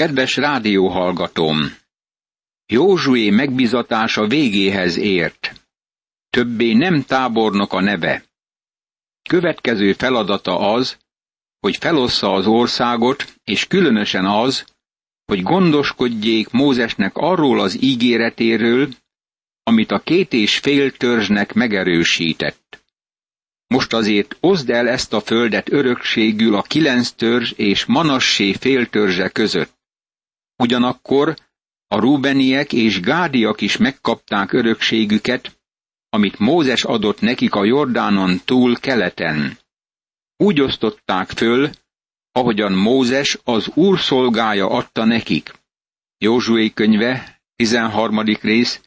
Kedves rádióhallgatóm! Józsué megbizatása végéhez ért. Többé nem tábornok a neve. Következő feladata az, hogy felossza az országot, és különösen az, hogy gondoskodjék Mózesnek arról az ígéretéről, amit a két és fél törzsnek megerősített. Most azért oszd el ezt a földet örökségül a kilenc törzs és Manassé féltörzse között. Ugyanakkor a Rubeniek és Gádiak is megkapták örökségüket, amit Mózes adott nekik a Jordánon túl keleten. Úgy osztották föl, ahogyan Mózes az Úr szolgája adta nekik. Józsué könyve, 13. rész,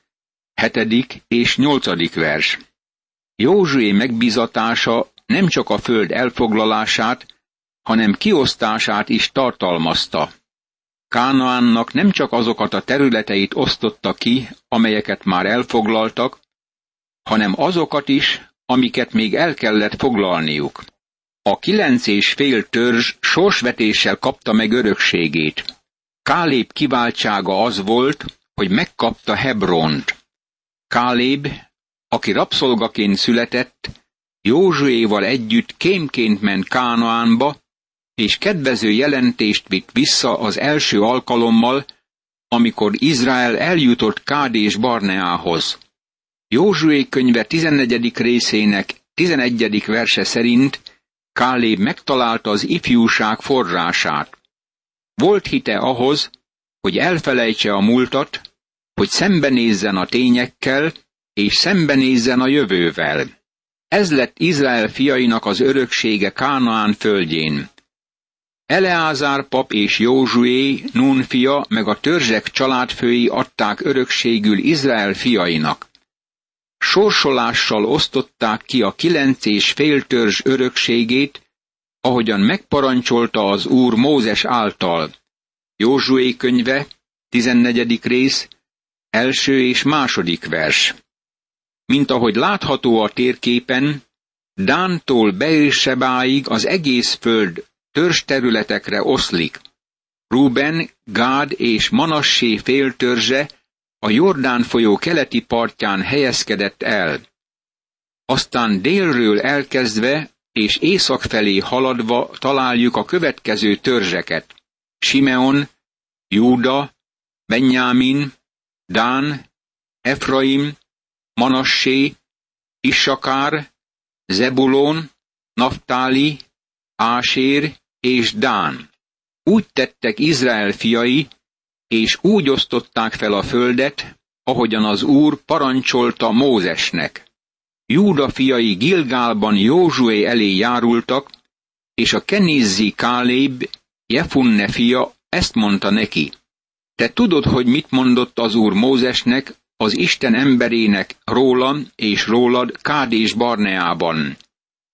7. és 8. vers. Józsué megbizatása nem csak a föld elfoglalását, hanem kiosztását is tartalmazta. Kánaánnak nem csak azokat a területeit osztotta ki, amelyeket már elfoglaltak, hanem azokat is, amiket még el kellett foglalniuk. A kilenc és fél törzs sorsvetéssel kapta meg örökségét. Kálép kiváltsága az volt, hogy megkapta Hebront. Kálép, aki rabszolgaként született, Józsuéval együtt kémként ment Kánaánba, és kedvező jelentést vitt vissza az első alkalommal, amikor Izrael eljutott Kádés Barneához. Józsué könyve 14. részének 11. verse szerint Káléb megtalálta az ifjúság forrását. Volt hite ahhoz, hogy elfelejtse a múltat, hogy szembenézzen a tényekkel, és szembenézzen a jövővel. Ez lett Izrael fiainak az öröksége Kánaán földjén. Eleázár pap és Józsué, Nun fia, meg a törzsek családfői adták örökségül Izrael fiainak. Sorsolással osztották ki a kilenc és fél törzs örökségét, ahogyan megparancsolta az Úr Mózes által. Józsué könyve, 14. rész, első és második vers. Mint ahogy látható a térképen, Dántól Beérsebáig az egész föld területekre oszlik. Ruben, Gád és Manassé féltörzse a Jordán folyó keleti partján helyezkedett el. Aztán délről elkezdve és észak felé haladva találjuk a következő törzseket. Simeon, Júda, Benjamin, Dán, Efraim, Manassé, Issakár, Zebulon, Naptáli, Ásér és Dán. Úgy tettek Izrael fiai, és úgy osztották fel a földet, ahogyan az Úr parancsolta Mózesnek. Júda fiai Gilgálban Józsué elé járultak, és a Kenizzi Káléb, Jefunne fia ezt mondta neki. Te tudod, hogy mit mondott az Úr Mózesnek, az Isten emberének rólam és rólad Kádés Barneában.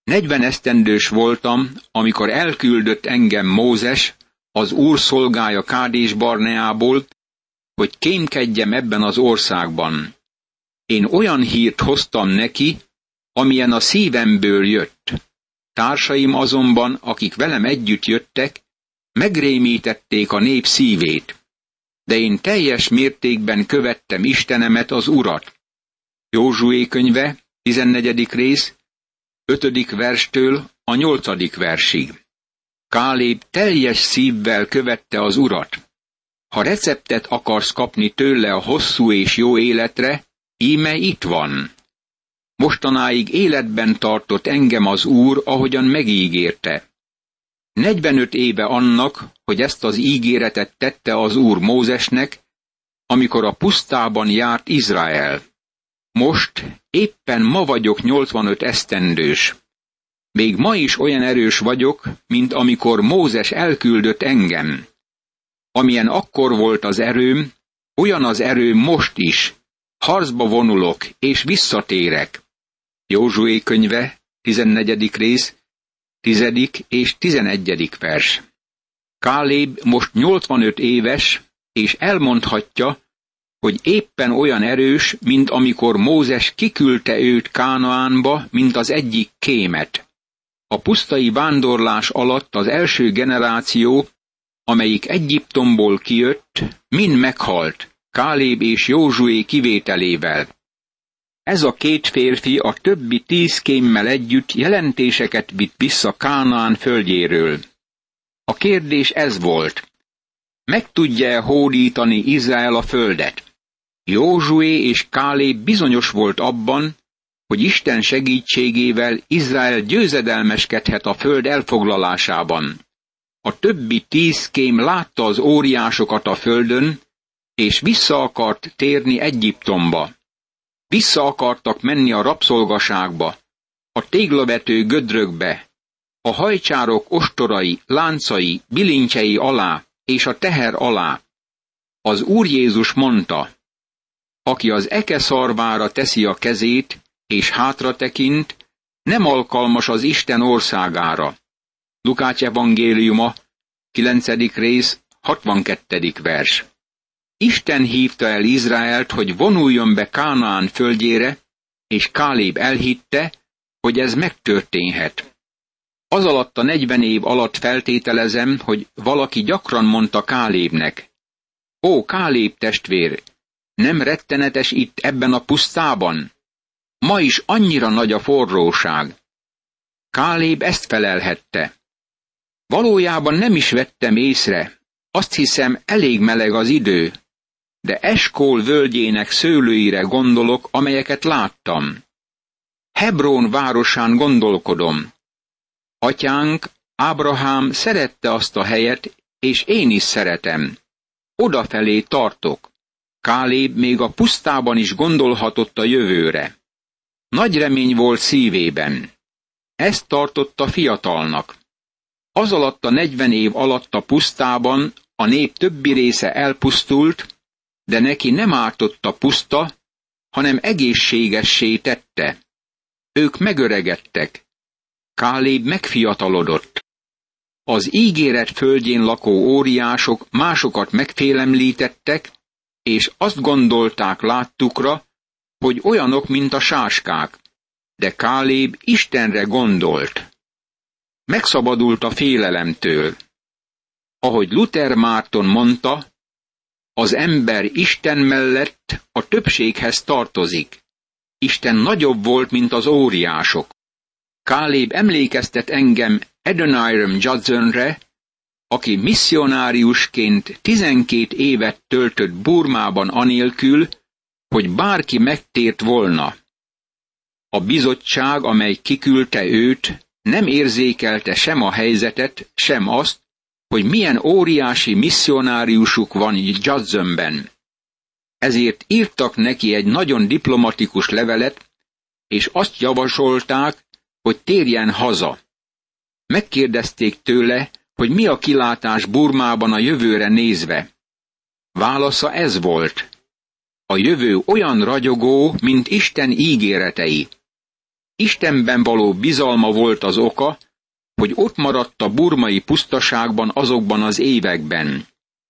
Negyven esztendős voltam, amikor elküldött engem Mózes, az úr szolgája Kádés Barneából, hogy kémkedjem ebben az országban. Én olyan hírt hoztam neki, amilyen a szívemből jött. Társaim azonban, akik velem együtt jöttek, megrémítették a nép szívét. De én teljes mértékben követtem Istenemet, az Urat. Józsué könyve, 14. rész, 5. verstől a 8. versig. Kálép teljes szívvel követte az urat. Ha receptet akarsz kapni tőle a hosszú és jó életre, íme itt van. Mostanáig életben tartott engem az úr, ahogyan megígérte. 45 éve annak, hogy ezt az ígéretet tette az úr Mózesnek, amikor a pusztában járt Izrael. Most éppen ma vagyok 85 esztendős. Még ma is olyan erős vagyok, mint amikor Mózes elküldött engem. Amilyen akkor volt az erőm, olyan az erőm most is. Harcba vonulok, és visszatérek. Józsué könyve, 14. rész, 10. és 11. vers. Káléb most 85 éves, és elmondhatja, hogy éppen olyan erős, mint amikor Mózes kiküldte őt Kánaánba, mint az egyik kémet. A pusztai vándorlás alatt az első generáció, amelyik Egyiptomból kijött, mind meghalt, Káléb és Józsué kivételével. Ez a két férfi a többi tíz kémmel együtt jelentéseket vitt vissza Kánaán földjéről. A kérdés ez volt. Meg tudja-e hódítani Izrael a földet? Józsué és Kálé bizonyos volt abban, hogy Isten segítségével Izrael győzedelmeskedhet a föld elfoglalásában. A többi tíz kém látta az óriásokat a földön, és vissza akart térni Egyiptomba. Vissza akartak menni a rabszolgaságba, a téglavető gödrökbe, a hajcsárok ostorai, láncai, bilincsei alá és a teher alá. Az Úr Jézus mondta, aki az eke szarvára teszi a kezét, és hátra tekint, nem alkalmas az Isten országára. Lukács evangéliuma, 9. rész, 62. vers. Isten hívta el Izraelt, hogy vonuljon be Kánaán földjére, és Káléb elhitte, hogy ez megtörténhet. Az alatt a negyven év alatt feltételezem, hogy valaki gyakran mondta Kálébnek, Ó, Kálép testvér, nem rettenetes itt ebben a pusztában? Ma is annyira nagy a forróság. Káléb ezt felelhette. Valójában nem is vettem észre, azt hiszem elég meleg az idő, de Eskól völgyének szőlőire gondolok, amelyeket láttam. Hebrón városán gondolkodom. Atyánk, Ábrahám szerette azt a helyet, és én is szeretem. Odafelé tartok. Káléb még a pusztában is gondolhatott a jövőre. Nagy remény volt szívében. Ezt tartotta fiatalnak. Az alatt a negyven év alatt a pusztában a nép többi része elpusztult, de neki nem ártott a puszta, hanem egészségessé tette. Ők megöregedtek. Káléb megfiatalodott. Az ígéret földjén lakó óriások másokat megfélemlítettek, és azt gondolták láttukra, hogy olyanok, mint a sáskák, de Káléb Istenre gondolt. Megszabadult a félelemtől. Ahogy Luther Márton mondta, az ember Isten mellett a többséghez tartozik. Isten nagyobb volt, mint az óriások. Káléb emlékeztet engem Adoniram Judsonre, aki misszionáriusként 12 évet töltött Burmában anélkül, hogy bárki megtért volna. A bizottság, amely kiküldte őt, nem érzékelte sem a helyzetet, sem azt, hogy milyen óriási misszionáriusuk van Judsonben. Ezért írtak neki egy nagyon diplomatikus levelet, és azt javasolták, hogy térjen haza. Megkérdezték tőle, hogy mi a kilátás Burmában a jövőre nézve. Válasza ez volt. A jövő olyan ragyogó, mint Isten ígéretei. Istenben való bizalma volt az oka, hogy ott maradt a burmai pusztaságban azokban az években.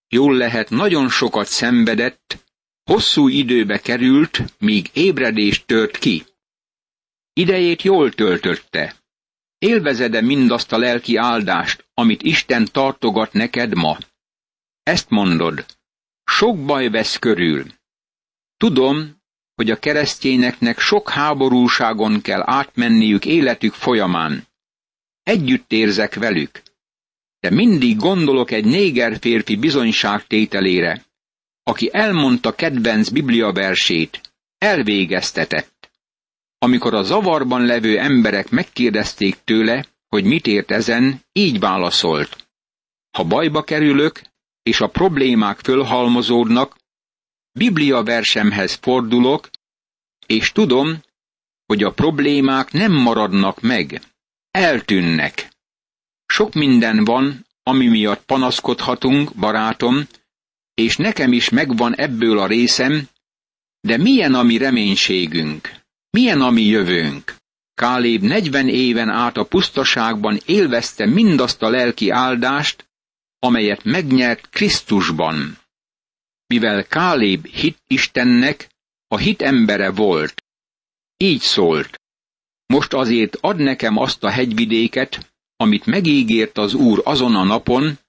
Jól lehet, nagyon sokat szenvedett, hosszú időbe került, míg ébredést tört ki. Idejét jól töltötte. Élvezede mindazt a lelki áldást, amit Isten tartogat neked ma? Ezt mondod. Sok baj vesz körül. Tudom, hogy a keresztényeknek sok háborúságon kell átmenniük életük folyamán. Együtt érzek velük. De mindig gondolok egy néger férfi bizonyságtételére, aki elmondta kedvenc bibliaversét, elvégeztetett. Amikor a zavarban levő emberek megkérdezték tőle, hogy mit ért ezen, így válaszolt. Ha bajba kerülök, és a problémák fölhalmozódnak, Biblia versemhez fordulok, és tudom, hogy a problémák nem maradnak meg, eltűnnek. Sok minden van, ami miatt panaszkodhatunk, barátom, és nekem is megvan ebből a részem, de milyen a mi reménységünk? Milyen a mi jövőnk? Káléb 40 éven át a pusztaságban élvezte mindazt a lelki áldást, amelyet megnyert Krisztusban. Mivel Káléb hit Istennek, a hit embere volt. Így szólt. Most azért ad nekem azt a hegyvidéket, amit megígért az Úr azon a napon,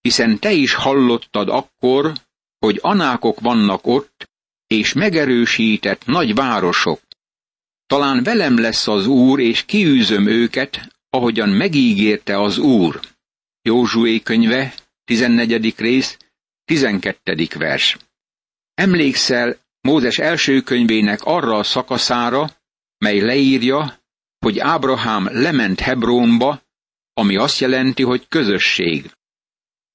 hiszen te is hallottad akkor, hogy anákok vannak ott, és megerősített nagy városok. Talán velem lesz az Úr, és kiűzöm őket, ahogyan megígérte az Úr. Józsué könyve, 14. rész, 12. vers. Emlékszel Mózes első könyvének arra a szakaszára, mely leírja, hogy Ábrahám lement Hebrónba, ami azt jelenti, hogy közösség.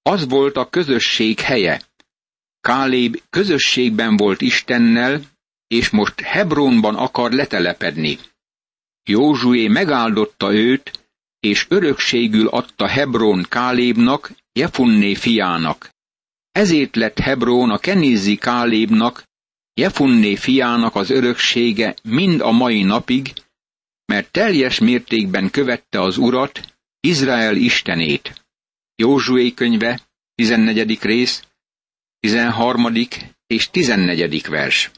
Az volt a közösség helye. Káléb közösségben volt Istennel, és most Hebrónban akar letelepedni. Józsué megáldotta őt, és örökségül adta Hebrón Kálébnak, Jefunné fiának. Ezért lett Hebrón a Kenizzi Kálébnak, Jefunné fiának az öröksége mind a mai napig, mert teljes mértékben követte az Urat, Izrael Istenét. Józsué könyve, 14. rész, 13. és 14. vers.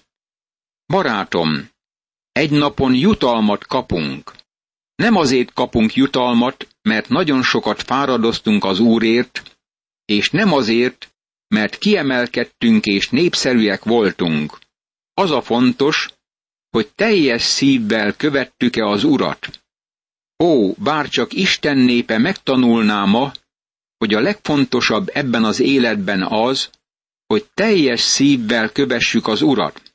Barátom, egy napon jutalmat kapunk. Nem azért kapunk jutalmat, mert nagyon sokat fáradoztunk az Úrért, és nem azért, mert kiemelkedtünk és népszerűek voltunk. Az a fontos, hogy teljes szívvel követtük-e az Urat. Ó, bár csak Isten népe megtanulná ma, hogy a legfontosabb ebben az életben az, hogy teljes szívvel kövessük az Urat.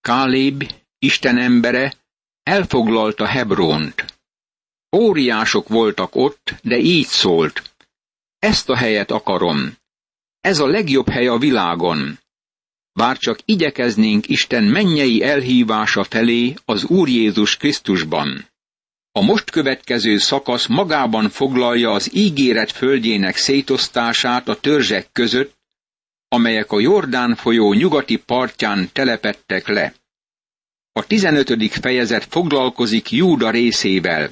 Kálib, Isten embere, elfoglalta Hebrónt. Óriások voltak ott, de így szólt. Ezt a helyet akarom. Ez a legjobb hely a világon. Bár csak igyekeznénk Isten mennyei elhívása felé az Úr Jézus Krisztusban. A most következő szakasz magában foglalja az ígéret földjének szétosztását a törzsek között, amelyek a Jordán folyó nyugati partján telepettek le. A 15. fejezet foglalkozik Júda részével.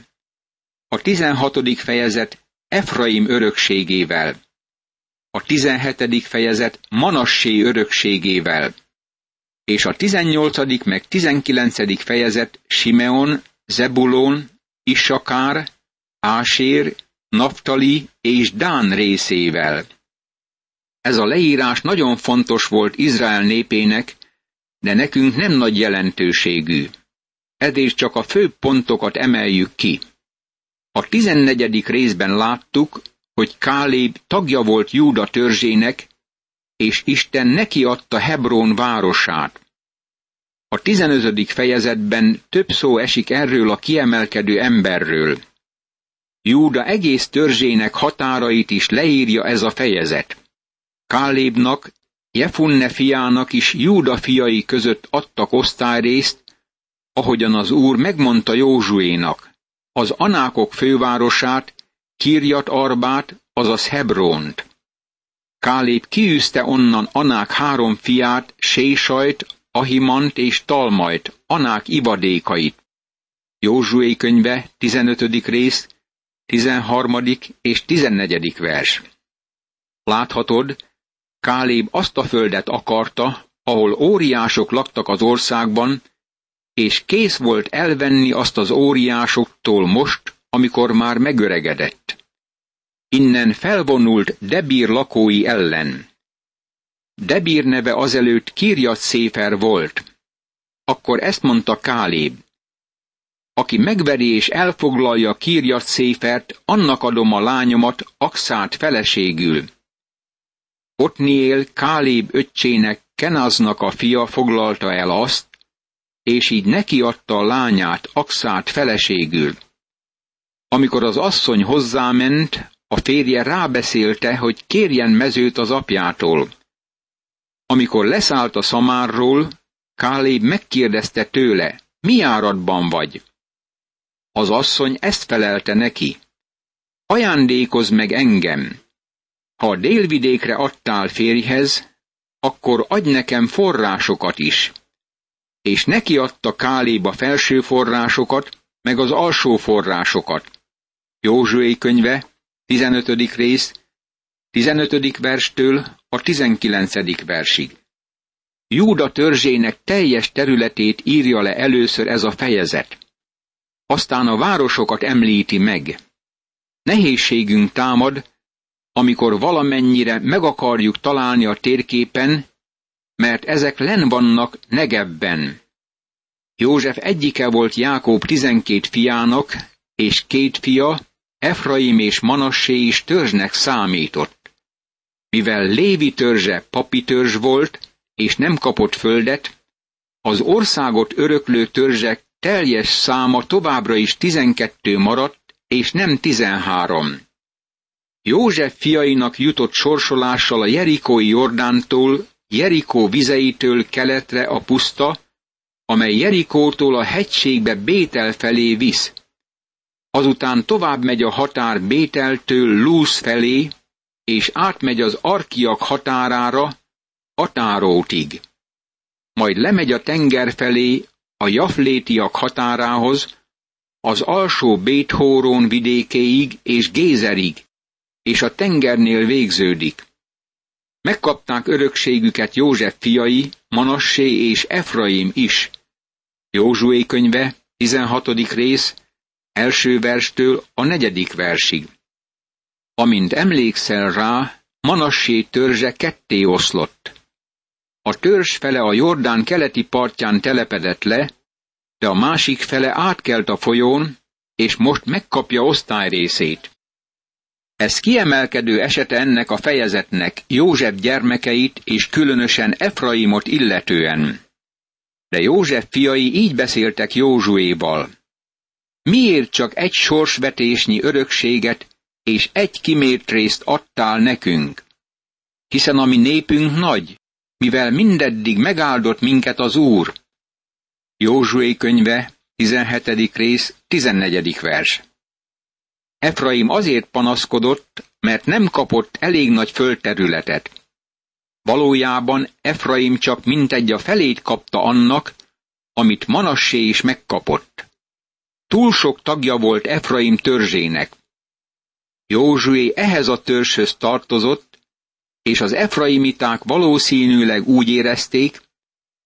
A 16. fejezet Efraim örökségével. A 17. fejezet Manassé örökségével. És a 18. meg 19. fejezet Simeon, Zebulón, Issakár, Ásér, Naftali és Dán részével. Ez a leírás nagyon fontos volt Izrael népének, de nekünk nem nagy jelentőségű. Ezért csak a fő pontokat emeljük ki. A tizennegyedik részben láttuk, hogy Káléb tagja volt Júda törzsének, és Isten neki adta Hebrón városát. A tizenötödik fejezetben több szó esik erről a kiemelkedő emberről. Júda egész törzsének határait is leírja ez a fejezet. Kálébnak, Jefunne fiának is Júda fiai között adtak osztályrészt, ahogyan az úr megmondta Józsuénak, az anákok fővárosát, Kirjat Arbát, azaz Hebront. Kálép kiűzte onnan Anák három fiát, Sésajt, Ahimant és Talmajt, Anák ivadékait. Józsué könyve, 15. rész, 13. és 14. vers. Láthatod, Káléb azt a földet akarta, ahol óriások laktak az országban, és kész volt elvenni azt az óriásoktól most, amikor már megöregedett. Innen felvonult Debír lakói ellen. Debír neve azelőtt Kirjat Széfer volt. Akkor ezt mondta Káléb. Aki megveri és elfoglalja Kirjat Széfert, annak adom a lányomat Axát feleségül. Otniel Káléb öccsének Kenaznak a fia foglalta el azt, és így neki adta a lányát, Axát feleségül. Amikor az asszony hozzáment, a férje rábeszélte, hogy kérjen mezőt az apjától. Amikor leszállt a szamárról, Káléb megkérdezte tőle, mi áradban vagy? Az asszony ezt felelte neki. Ajándékozz meg engem. Ha délvidékre adtál férjhez, akkor adj nekem forrásokat is. És neki adta Káléb a felső forrásokat, meg az alsó forrásokat. Józsué könyve, 15. rész, 15. verstől a 19. versig. Júda törzsének teljes területét írja le először ez a fejezet. Aztán a városokat említi meg. Nehézségünk támad, amikor valamennyire meg akarjuk találni a térképen, mert ezek len vannak Negebben. József egyike volt Jákob tizenkét fiának, és két fia, Efraim és Manassé is törzsnek számított. Mivel Lévi törzse papi törzs volt, és nem kapott földet, az országot öröklő törzsek teljes száma továbbra is tizenkettő maradt, és nem tizenhárom. József fiainak jutott sorsolással a Jerikói Jordántól, Jerikó vizeitől keletre a puszta, amely Jerikótól a hegységbe Bétel felé visz. Azután tovább megy a határ Bételtől Lúz felé, és átmegy az Arkiak határára, Atárótig. Majd lemegy a tenger felé, a Jaflétiak határához, az alsó Béthórón vidékéig és Gézerig, és a tengernél végződik. Megkapták örökségüket József fiai, Manassé és Efraim is. Józsué könyve, 16. rész, első verstől a negyedik versig. Amint emlékszel rá, Manassé törzse ketté oszlott. A törzs fele a Jordán keleti partján telepedett le, de a másik fele átkelt a folyón, és most megkapja osztályrészét. Ez kiemelkedő esete ennek a fejezetnek József gyermekeit és különösen Efraimot illetően. De József fiai így beszéltek Józsuéval. Miért csak egy sorsvetésnyi örökséget és egy kimért részt adtál nekünk? Hiszen a mi népünk nagy, mivel mindeddig megáldott minket az Úr. Józsué könyve, 17. rész, 14. vers. Efraim azért panaszkodott, mert nem kapott elég nagy földterületet. Valójában Efraim csak mintegy a felét kapta annak, amit Manassé is megkapott. Túl sok tagja volt Efraim törzsének. Józsué ehhez a törzshöz tartozott, és az efraimiták valószínűleg úgy érezték,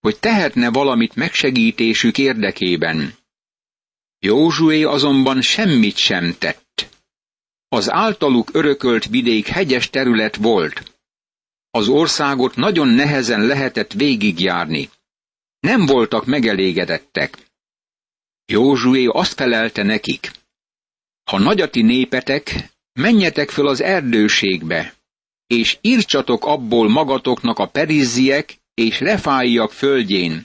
hogy tehetne valamit megsegítésük érdekében. Józsué azonban semmit sem tett. Az általuk örökölt vidék hegyes terület volt. Az országot nagyon nehezen lehetett végigjárni. Nem voltak megelégedettek. Józsué azt felelte nekik. Ha nagyati népetek, menjetek föl az erdőségbe, és írtsatok abból magatoknak a perizziek és refáiak földjén,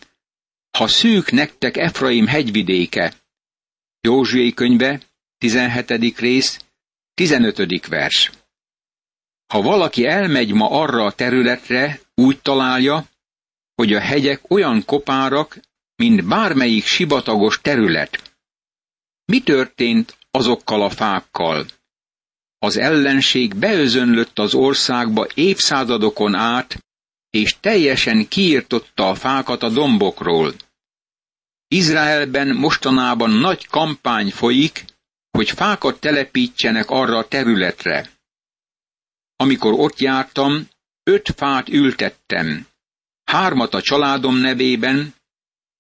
ha szűk nektek Efraim hegyvidéke. Józsué könyve, 17. rész, 15. vers. Ha valaki elmegy ma arra a területre, úgy találja, hogy a hegyek olyan kopárak, mint bármelyik sibatagos terület. Mi történt azokkal a fákkal? Az ellenség beözönlött az országba évszázadokon át, és teljesen kiirtotta a fákat a dombokról. Izraelben mostanában nagy kampány folyik, hogy fákat telepítsenek arra a területre. Amikor ott jártam, öt fát ültettem, hármat a családom nevében,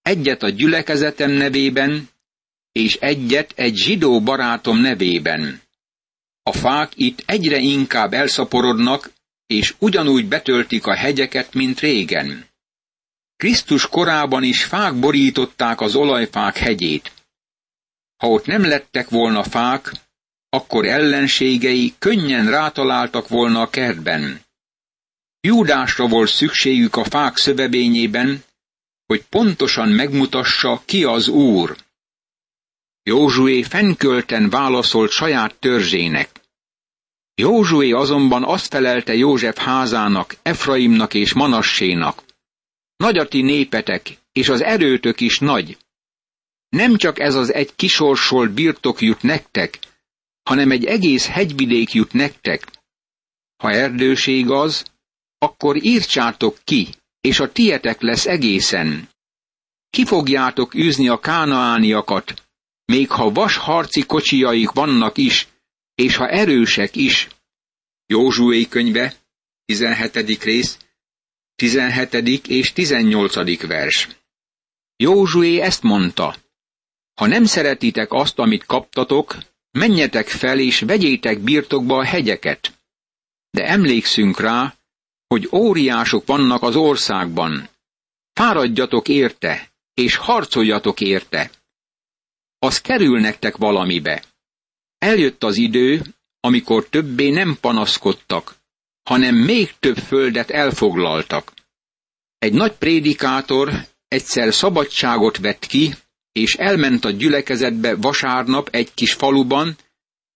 egyet a gyülekezetem nevében, és egyet egy zsidó barátom nevében. A fák itt egyre inkább elszaporodnak, és ugyanúgy betöltik a hegyeket, mint régen. Krisztus korában is fák borították az olajfák hegyét. Ha ott nem lettek volna fák, akkor ellenségei könnyen rátaláltak volna a kertben. Júdásra volt szükségük a fák szövevényében, hogy pontosan megmutassa, ki az Úr. Józsué fennkölten válaszolt saját törzsének. Józsué azonban azt felelte József házának, Efraimnak és Manassénak. Nagyati népetek, és az erőtök is nagy. Nem csak ez az egy kisorsolt birtok jut nektek, hanem egy egész hegyvidék jut nektek. Ha erdőség az, akkor írtsátok ki, és a tietek lesz egészen. Ki fogjátok űzni a kánaániakat, még ha vas harci kocsijaik vannak is, és ha erősek is. Józsué könyve, 17. rész, 17. és 18. vers. Józsué ezt mondta. Ha nem szeretitek azt, amit kaptatok, menjetek fel és vegyétek birtokba a hegyeket. de emlékszünk rá, hogy óriások vannak az országban. Fáradjatok érte, és harcoljatok érte. Az kerül nektek valamibe. Eljött az idő, amikor többé nem panaszkodtak, hanem még több földet elfoglaltak. Egy nagy prédikátor egyszer szabadságot vett ki, és elment a gyülekezetbe vasárnap egy kis faluban,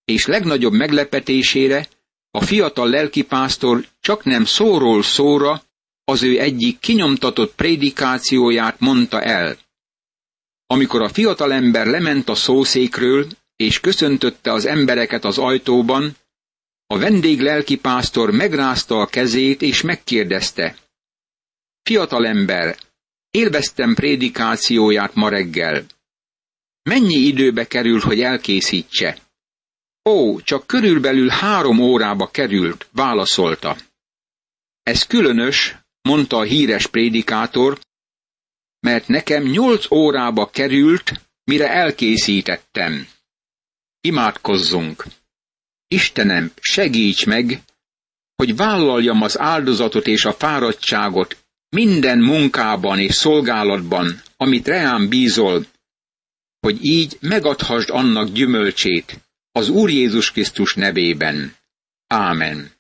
és legnagyobb meglepetésére a fiatal lelkipásztor csak nem szóról szóra az ő egyik kinyomtatott prédikációját mondta el. Amikor a fiatalember lement a szószékről, és köszöntötte az embereket az ajtóban, a vendég lelkipásztor megrázta a kezét, és megkérdezte. Fiatalember, élveztem prédikációját ma reggel. Mennyi időbe kerül, hogy elkészítse? Ó, csak körülbelül három órába került, válaszolta. Ez különös, mondta a híres prédikátor, mert nekem nyolc órába került, mire elkészítettem. Imádkozzunk! Istenem, segíts meg, hogy vállaljam az áldozatot és a fáradtságot minden munkában és szolgálatban, amit reám bízol, hogy így megadhassd annak gyümölcsét az Úr Jézus Krisztus nevében. Ámen.